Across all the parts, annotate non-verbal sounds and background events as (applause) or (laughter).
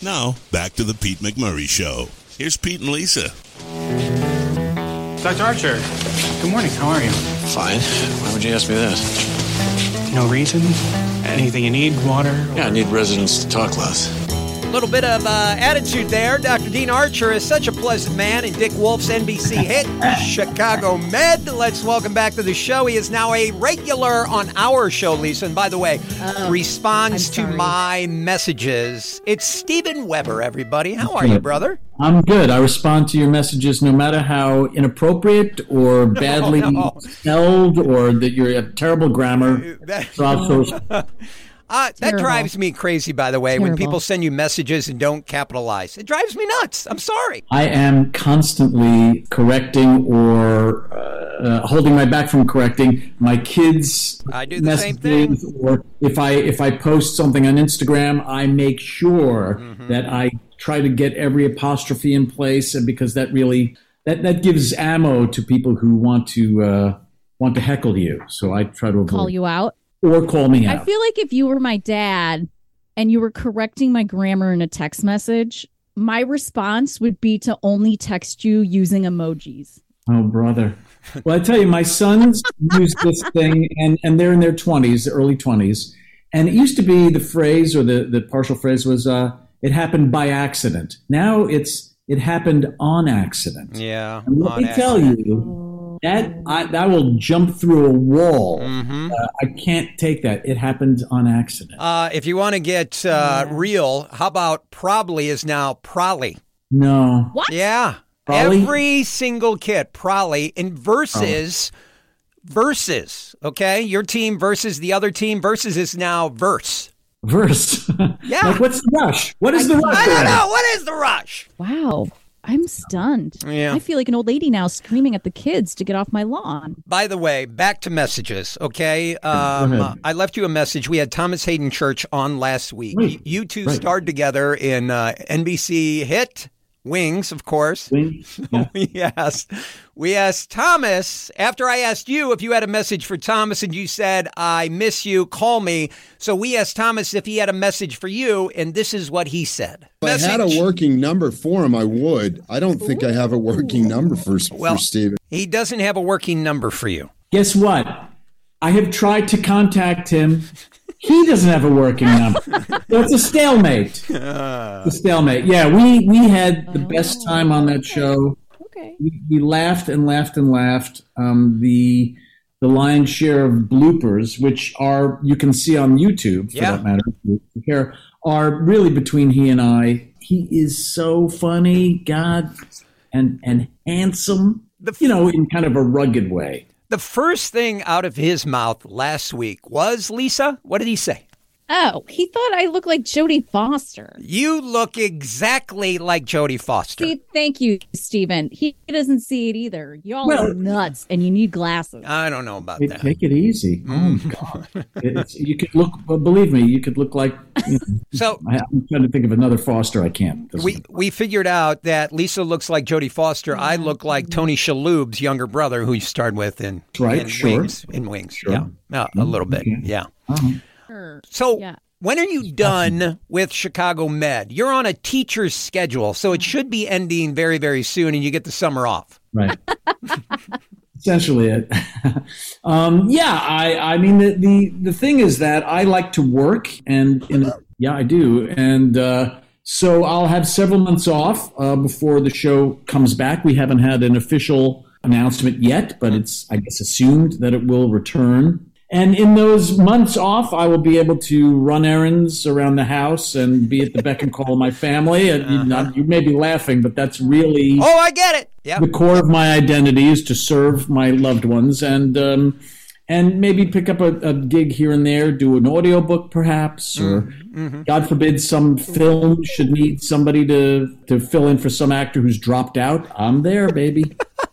Now, back to the Pete McMurray Show. Here's Pete and Lisa. Dr. Archer, good morning. How are you? Fine. Why would you ask me that? No reason? Anything you need? Water? Yeah, I need residents to talk less. A little bit of uh, attitude there. Dr. Dean Archer is such a pleasant man and Dick Wolf's NBC hit Chicago Med. Let's welcome back to the show. He is now a regular on our show, Lisa. And by the way, responds to my messages. It's Steven Weber, everybody. How are you, brother? I'm good. I respond to your messages no matter how inappropriate or (laughs) badly no. spelled or that you're a terrible grammar. So I'll (laughs) so- Uh, that drives me crazy, by the way, when people send you messages and don't capitalize. It drives me nuts. I'm sorry. I am constantly correcting or uh, holding my back from correcting my kids. I do the same thing. messages, Or if I if I post something on Instagram, I make sure Mm-hmm. that I try to get every apostrophe in place, and because that really that that gives ammo to people who want to uh, want to heckle you. So I try to avoid Call you out. Or call me out. I feel like if you were my dad and you were correcting my grammar in a text message, my response would be to only text you using emojis. Oh, brother. Well, I tell you, my sons (laughs) use this thing, and, and they're in their 20s, early 20s. And it used to be the phrase or the, the partial phrase was, uh, it happened by accident. Now it's, it happened on accident. Yeah. And let on me tell you, that, I, that will jump through a wall. Mhm. Uh, I can't take that. It happened on accident. Uh, if you want to get uh, real, how about probably is now probably? No. What? Yeah. Probably? Every single kid, probably, in versus, versus, okay? Your team versus the other team versus is now verse. Verse. (laughs) Yeah. like, what's the rush? What is the rush? I don't already? know. What is the rush? Wow. I'm stunned. Yeah. I feel like an old lady now screaming at the kids to get off my lawn. By the way, back to messages, okay? Um. I left you a message. We had Thomas Haden Church on last week. Right. You, you two Right. starred together in uh, NBC hit Wings, of course. Wing? (laughs) Yeah. we asked we asked Thomas after I asked you if you had a message for Thomas and you said I miss you call me so we asked Thomas if he had a message for you and this is what he said If I had a working number for him, I would. I don't think I have a working number for, Well- for Steven. he doesn't have a working number for you Guess what? I have tried to contact him. He doesn't have a working number. so it's a stalemate. It's a stalemate. Yeah, we we had the best time on that show. Okay. We, we laughed and laughed and laughed. Um, the the lion's share of bloopers, which are you can see on YouTube for Yeah. that matter, here are really between he and I. He is so funny, God, and and handsome. The f- you know, in kind of a rugged way. The first thing out of his mouth last week was Lisa what did he say Oh, he thought I looked like Jodie Foster. you look exactly like Jodie Foster See, thank you, Steven. He doesn't see it either. Y'all Well- are nuts, and you need glasses. I don't know about Hey, that take it easy. Mm. Oh God! It's, you could look. Well, believe me, you could look like. You know, so I, I'm trying to think of another Foster. I can't. Doesn't- We we figured out that Lisa looks like Jodie Foster. I look like Tony Shalhoub's younger brother, who you starred with in, Right, in sure. Wings. In Wings, Sure. yeah, Yeah, a mm-hmm. little bit, okay. yeah. Uh-huh. Sure. So Yeah. when are you done with Chicago Med? You're on a teacher's schedule, so it should be ending very very soon, and you get the summer off. Right. (laughs) Essentially, it. (laughs) um, yeah, I. I mean, the, the the thing is that I like to work, and in, yeah, I do, and uh, so I'll have several months off uh, before the show comes back. We haven't had an official announcement yet, but it's I guess assumed that it will return. And in those months off, I will be able to run errands around the house and be at the beck and call of my family. And you, uh-huh. not, you may be laughing, but that's really Oh, I get it. Yep. the core of my identity is to serve my loved ones and um, and maybe pick up a, a gig here and there, do an audiobook perhaps, or mm-hmm. Mm-hmm. God forbid some film should need somebody to to fill in for some actor who's dropped out. I'm there, baby. (laughs)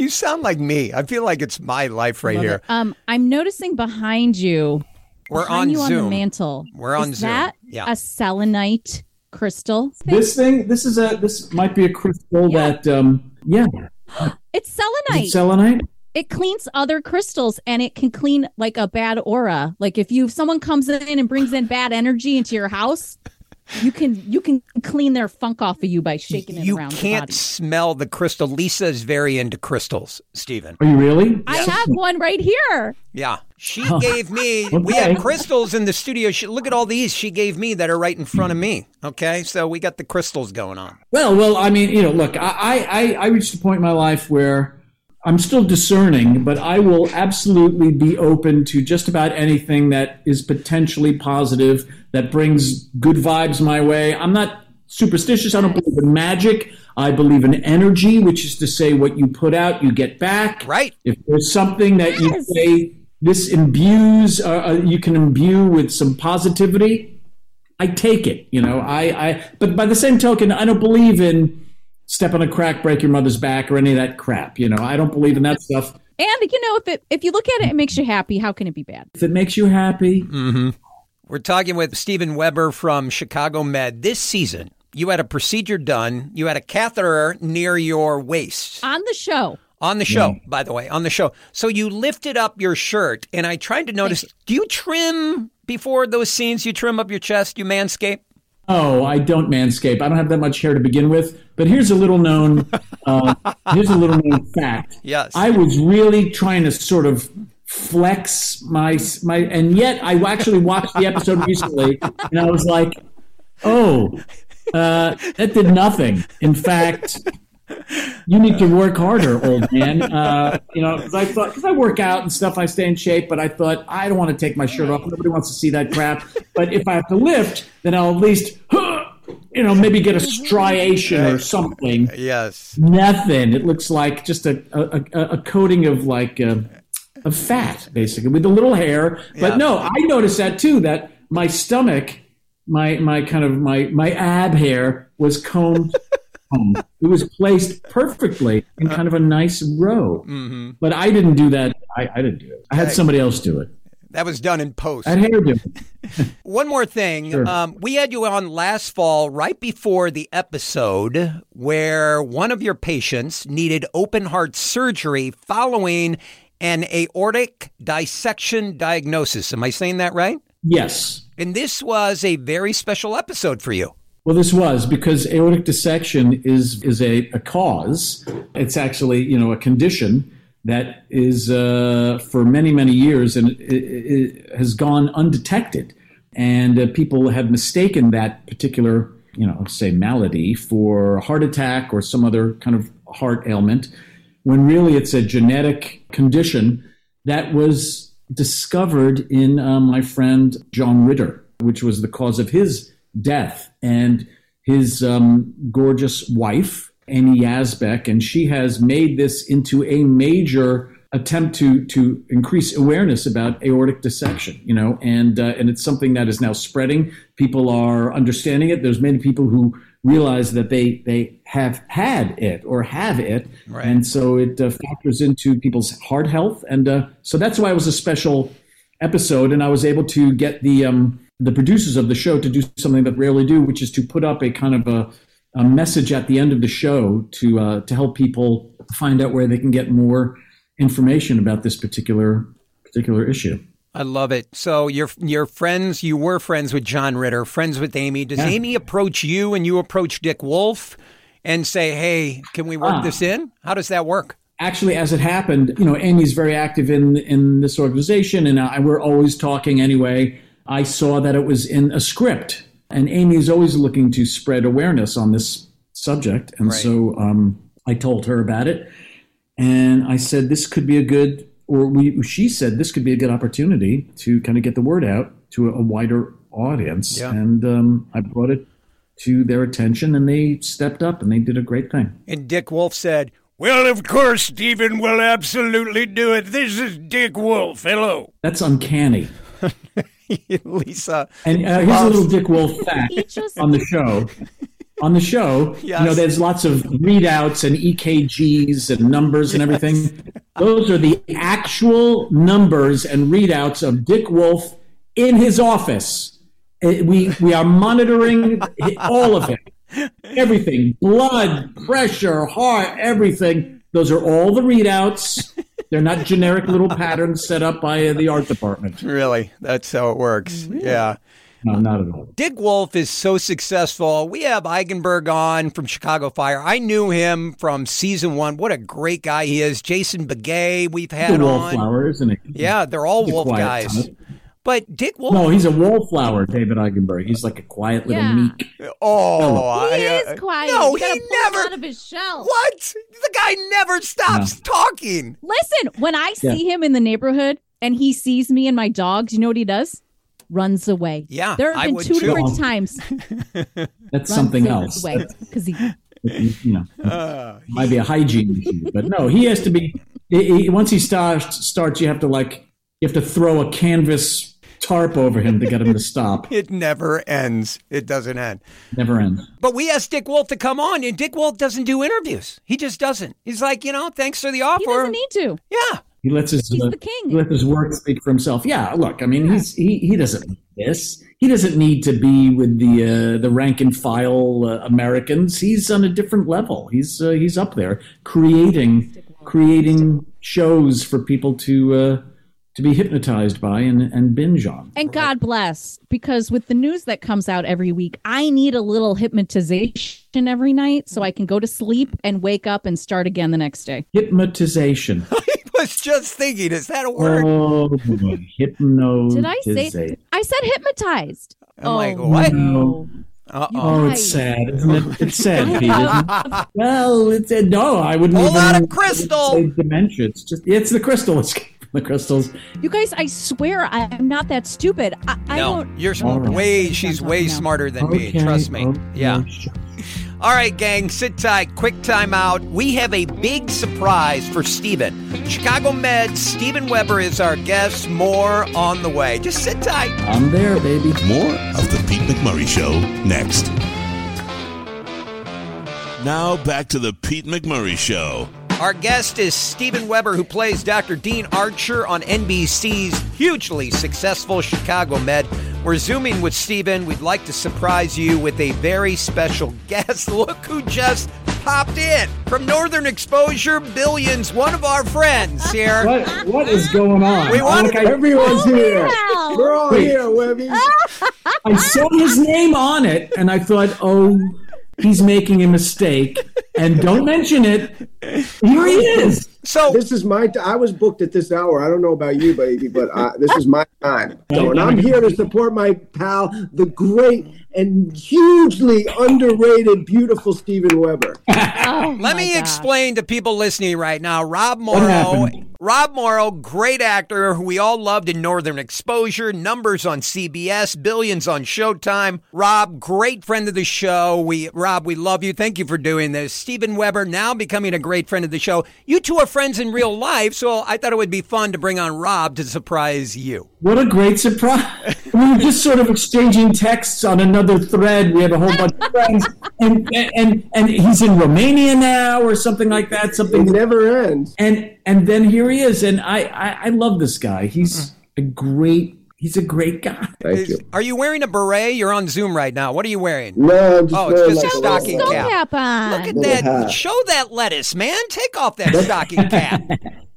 You sound like me. I feel like it's my life right here. Um, I'm noticing behind you. We're behind on you on Zoom. the mantle. We're on is Zoom. That Yeah. a selenite crystal. This thing, this is a this might be a crystal that um yeah, (gasps) It's is selenite. it selenite. it cleans other crystals and it can clean like a bad aura. Like if you if someone comes in and brings in bad energy into your house, You can you can clean their funk off of you by shaking it you around. the can't body. smell the crystal. Lisa is very into crystals, Steven. Are you really? I have one right here. Yeah. She gave me, (laughs) we Okay. have crystals in the studio. She, look at all these she gave me that are right in front of me. Okay. So we got the crystals going on. Well, well, I mean, you know, look, I, I, I reached a point in my life where I'm still discerning, but I will absolutely be open to just about anything that is potentially positive, that brings good vibes my way. I'm not superstitious. I don't believe in magic. I believe in energy, which is to say, what you put out, you get back. Right. If there's something that you say, this imbues, uh, uh, you can imbue with some positivity, I take it, you know. I, I, but by the same token, I don't believe in step on a crack, break your mother's back, or any of that crap. You know, I don't believe in that stuff. And you know, if it if you look at it, it makes you happy. How can it be bad? If it makes you happy, mm-hmm. We're talking with Steven Weber from Chicago Med. This season, you had a procedure done. You had a catheter near your waist On the show, on the show, by the way, on the show. So you lifted up your shirt, and I tried to notice do you trim before those scenes? You trim up your chest, you manscape? Oh, I don't manscape. I don't have that much hair to begin with. But here's a little known, uh, here's a little known fact. Yes. I was really trying to sort of flex my my, and yet I actually watched the episode recently, and I was like, oh, uh, that did nothing. In fact. You need to work harder, old man. Uh, you know, because I thought, because I work out and stuff, I stay in shape. But I thought I don't want to take my shirt off. Nobody wants to see that crap. But if I have to lift, then I'll at least, (gasps) you know, maybe get a striation or something. Yes. Nothing. It looks like just a a, a, a coating of like uh, of fat, basically, with a little hair. But Yeah. no, I noticed that too. That my stomach, my my kind of my my ab hair was combed. Combed. It was placed perfectly in kind of a nice row. But I didn't do that. I, I didn't do it. I had somebody else do it. That was done in post. I had hair do it. (laughs) One more thing. Sure. Um, we had you on last fall, right before the episode where one of your patients needed open heart surgery following an aortic dissection diagnosis. Am I saying that right? Yes. And this was a very special episode for you. Well, this was because aortic dissection is is a, a cause. It's actually you know a condition that is uh, for many many years and it, it has gone undetected, and uh, people have mistaken that particular you know say malady for a heart attack or some other kind of heart ailment, when really it's a genetic condition that was discovered in uh, my friend John Ritter, which was the cause of his death. And his um, gorgeous wife, Amy Yasbeck, and she has made this into a major attempt to to increase awareness about aortic dissection. You know, and uh, and it's something that is now spreading. People are understanding it. There's many people who realize that they they have had it or have it, Right. and so it uh, factors into people's heart health. And uh, so that's why it was a special episode, and I was able to get the um, the producers of the show to do something that rarely do, which is to put up a kind of a, a message at the end of the show to uh, to help people find out where they can get more information about this particular particular issue. I love it. So you're you're friends. You were friends with John Ritter, friends with Amy. Does Yeah. Amy approach you and you approach Dick Wolf and say, "Hey, can we work Ah. this in?" How does that work? actually, as it happened, you know, Amy's very active in in this organization, and I, we're always talking anyway. I saw that it was in a script, and Amy is always looking to spread awareness on this subject, and Right. so um, I told her about it, and I said this could be a good, or we, she said this could be a good opportunity to kind of get the word out to a, a wider audience, Yeah. and um, I brought it to their attention, and they stepped up and they did a great thing. And Dick Wolf said, "Well, of course, Steven will absolutely do it. This is Dick Wolf. Hello, That's uncanny. (laughs) (laughs) Lisa." And uh, here's a little Dick Wolf (laughs) fact just- on the show. On the show, you know, there's lots of readouts and EKGs and numbers and everything. Those are the actual numbers and readouts of Dick Wolf in his office. Uh, We we are monitoring all of it, everything, blood pressure, heart, everything. Those are all the readouts. They're not generic little patterns set up by uh, the art department. Really, that's how it works. Yeah. No, not at all. Dick Wolf is so successful. We have Eigenberg on from Chicago Fire. I knew him from season one. What a great guy he is. Jason Beghe, we've The had on. wallflower, isn't it? Yeah, they're all He's Wolf guys. type. But Dick Wolf. No, he's a wallflower, David Eigenberg. He's like a quiet little Yeah. meek. oh, He I, uh, is quiet. No, You gotta he never. out of his shell. What? The guy never stops talking. Listen, when I Yeah. see him in the neighborhood and he sees me and my dogs, you know what he does? Runs away. Yeah, There have I been two too. different (laughs) times. That's something else. Because he you know, Uh, might be a hygiene issue, but no, he has to be. He, he- once he starts, starts, you have to like, you have to throw a canvas tarp over him to get him to stop. (laughs) it never ends. It doesn't end. Never ends. But we asked Dick Wolf to come on, and Dick Wolf doesn't do interviews. He just doesn't. He's like, you know, thanks for the offer. he doesn't need to. yeah. He lets his He's uh, the king. he lets his work speak for himself. Yeah, look, I mean, he's he, he doesn't need this. He doesn't need to be with the uh, the rank and file uh, Americans. He's on a different level. He's uh, he's up there creating creating shows for people to uh, to be hypnotized by and, and binge on. And God bless, because with the news that comes out every week, I need a little hypnotization every night so I can go to sleep and wake up and start again the next day. Hypnotization. (laughs) I was just thinking, is that a word? Oh boy, hypnotization. (laughs) Did I say? I said hypnotized. I'm oh, like, what? No. Uh-oh. Oh, it's sad, isn't it? It's sad, (laughs) Pete. Well, it's a, no. I wouldn't. Pull even, out a I crystal. dementia. It's just it's the crystal. It's the crystals. You guys, I swear I'm not that stupid. I, I no, don't. you're All right. way. She's way No. smarter than me. Trust me. okay, Yeah. sure. (laughs) All right, gang, sit tight. Quick time out. We have a big surprise for Steven. Chicago Med, Steven Weber is our guest. More on the way. Just sit tight. I'm there, baby. More of the Pete McMurray Show next. Now back to the Pete McMurray Show. Our guest is Steven Weber, who plays Dr. Dean Archer on NBC's hugely successful Chicago Med. We're zooming with Steven. We'd like to surprise you with a very special (laughs) guest. Look who just popped in from Northern Exposure Billions, one of our friends here. What what is going on? We wanted- I, Everyone's oh, here. Wow. We're all Wait. here, Webby. (laughs) I saw his name on it, and I thought, oh, he's making a mistake. And don't mention it. Here he is. So, This is my. T- I was booked at this hour. I don't know about you, baby, but uh, this is my time. (laughs) So, and I'm here to support my pal, the great and hugely underrated, beautiful Steven Weber. (laughs) Oh, Let me gosh. explain to people listening right now. Rob Morrow. Rob Morrow, great actor who we all loved in Northern Exposure, numbers on CBS, billions on Showtime. Rob, great friend of the show. We Rob, we love you. Thank you for doing this. Steven Weber now becoming a great friend of the show. You two are friends in real life, so I thought it would be fun to bring on Rob to surprise you. What a great surprise. (laughs) We were just sort of exchanging texts on another thread. We have a whole bunch of friends. And, and, and he's in Romania now or something like that. It Something never ends. and and then here he is. And I, I, I love this guy. He's a great he's a great guy. Thank Is- you. are you wearing a beret? You're on Zoom right now. What are you wearing? No, I'm just Oh, it's wearing just like a stocking cap. cap on. Look at that. hat. Show that lettuce, man. Take off that stocking (laughs) cap.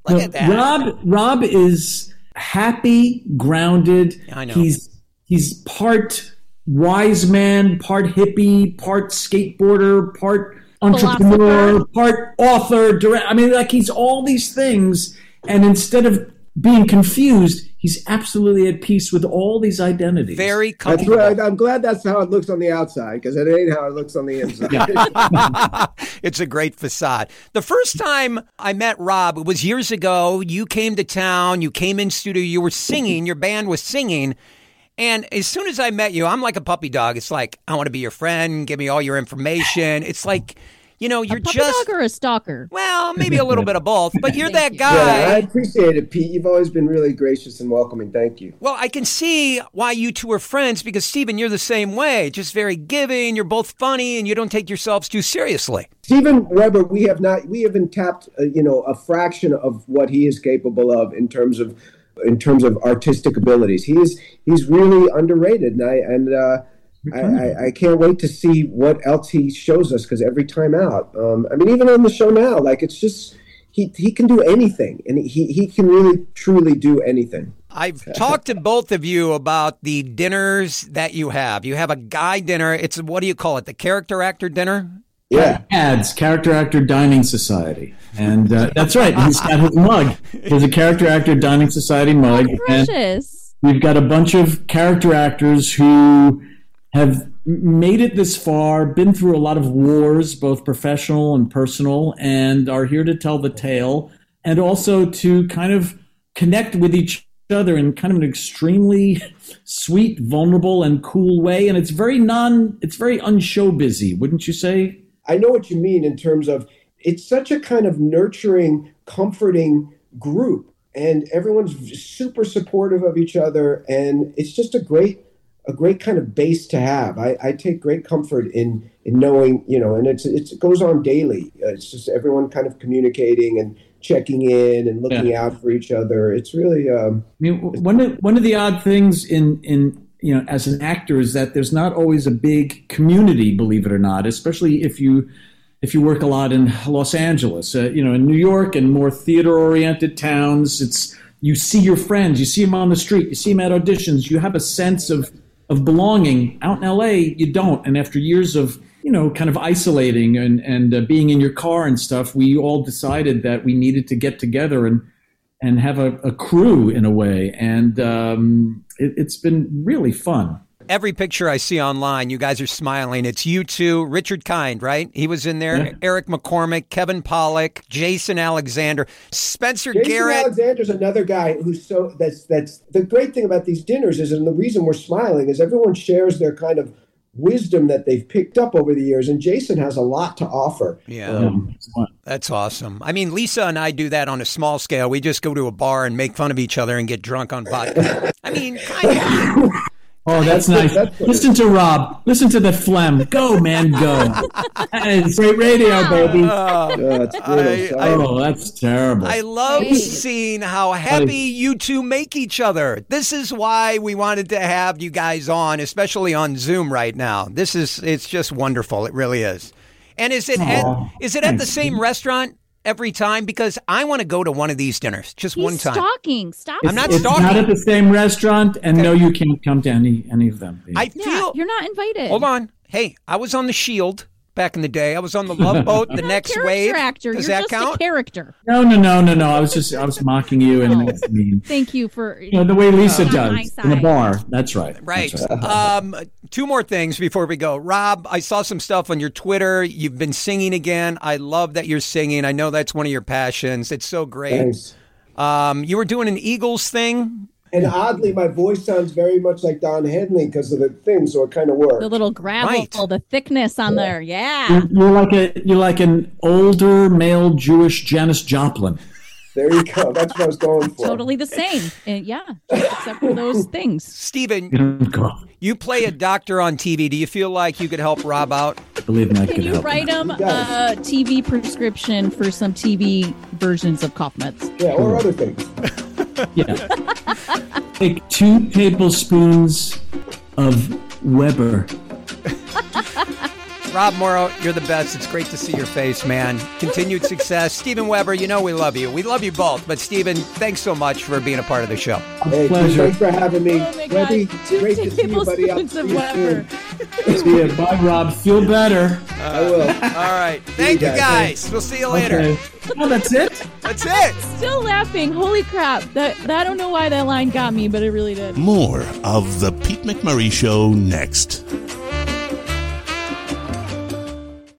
Look at that. Rob Rob is happy, grounded. I know. He's he's part wise man, part hippie, part skateboarder, part entrepreneur, part author, direct. I mean, like he's all these things, and instead of being confused, he's absolutely at peace with all these identities. Very That's comfortable. right. I'm glad that's how it looks on the outside because it ain't how it looks on the inside. (laughs) it's a great facade. The first time I met Rob, it was years ago. You came to town, you came in studio, you were singing, your band was singing. And as soon as I met you, I'm like a puppy dog. It's like, I want to be your friend, give me all your information. It's like, you know, you're Puppy just, dog or a stalker? well, maybe a little (laughs) bit of both, but you're that yeah, I appreciate it, Pete. You've always been really gracious and welcoming. Thank you. Well, I can see why you two are friends because, Steven, you're the same way. Just very giving. You're both funny and you don't take yourselves too seriously. Steven Weber, we have not, we haven't tapped, uh, you know, a fraction of what he is capable of in terms of, in terms of artistic abilities. He is, he's really underrated, and I, and uh, I, I, I can't wait to see what else he shows us because every time out, um, I mean, even on the show now, like it's just he he can do anything, and he he can really truly do anything. I've talked to both of you about the dinners that you have. You have a guy dinner. It's what do you call it? The character actor dinner? Yeah. ads character actor dining society and uh, that's right he's got his mug there's a character actor dining society mug and Precious. we've got a bunch of character actors who have made it this far been through a lot of wars both professional and personal and are here to tell the tale and also to kind of connect with each other in kind of an extremely sweet vulnerable and cool way and it's very non it's very unshow busy wouldn't you say I know what you mean in terms of it's such a kind of nurturing, comforting group, and everyone's super supportive of each other, and it's just a great, a great kind of base to have. I, I take great comfort in in knowing, you know, and it's, it's it goes on daily. Uh, It's just everyone kind of communicating and checking in and looking out for each other. It's really um, I mean, one of one of the odd things in in you know as an actor is that there's not always a big community, believe it or not, especially if you if you work a lot in Los Angeles, uh, you know, in New York and more theater oriented towns. It's you see your friends, you see them on the street, you see them at auditions, you have a sense of of belonging. Out in LA, you don't, and after years of you know, kind of isolating and and uh, being in your car and stuff, we all decided that we needed to get together and and have a, a crew in a way, and um, it, it's been really fun. Every picture I see online, you guys are smiling. It's you two, Richard Kind, right? He was in there. Yeah. Eric McCormack, Kevin Pollak, Jason Alexander, Spencer Jason Garrett. Alexander's another guy who's so that's that's the great thing about these dinners is, and the reason we're smiling is everyone shares their kind of wisdom that they've picked up over the years, and Jason has a lot to offer. Yeah. Um. That's awesome. I mean, Lisa and I do that on a small scale. We just go to a bar and make fun of each other and get drunk on vodka. (laughs) I mean, kind of. Oh, that's nice. that's Listen to Rob. Listen to the phlegm. Go, man, go. (laughs) It's great radio, baby. Uh, it's brutal. I- So- I- Oh, that's terrible. I love seeing how happy you two make each other. This is why we wanted to have you guys on, especially on Zoom right now. This is it's just wonderful. It really is. And is it at, is it at the same restaurant every time? Because I want to go to one of these dinners just He's one time. stalking. Stop. I'm not it's stalking. not at the same restaurant, and no, you can't come to any any of them. I Yeah, feel. you're not invited. hold on. Hey, I was on the Shield back in the day. I was on the (laughs) Love Boat. the You're a next character wave. actor. Does you're that just count? a character. no, no, no, no, no. I was just I was mocking you, and it's mean. Thank you for. You know the way Lisa On does in the bar. That's right. Right. That's right. (laughs) um, two more things before we go. Rob, I saw some stuff on your Twitter. You've been singing again. I love that you're singing. I know that's one of your passions. It's so great. Thanks. Um, you were doing an Eagles thing. And oddly, my voice sounds very much like Don Henley because of the thing, so it kind of works. the little gravel, Right. the thickness on there. Yeah. You're, you're like a you're like an older male Jewish Janis Joplin. There you go. That's what I was going for. Totally the same. And yeah. Except for those (laughs) things. Steven, You don't go. you play a doctor on TV. Do you feel like you could help Rob out? Believe me, I Can could you help. write him a. TV prescription for some TV versions of cough meds? Yeah, or other things. Yeah. Take two tablespoons of Weber. Rob Morrow, you're the best. It's great to see your face, man. Continued success. Steven Weber, you know we love you. We love you both. But Steven, thanks so much for being a part of the show. Hey, Pleasure. thanks for having me. Oh my God. Webby, Two great to see you, buddy. I'll tablespoons see of you Weber. soon. See ya. Bye, Rob. Feel better. I will. All right. Thank you guys. guys. We'll see you later. Okay. Oh, that's it. That's it. Still laughing. Holy crap. That, that I don't know why that line got me, but it really did. More of The Pete McMurray Show next.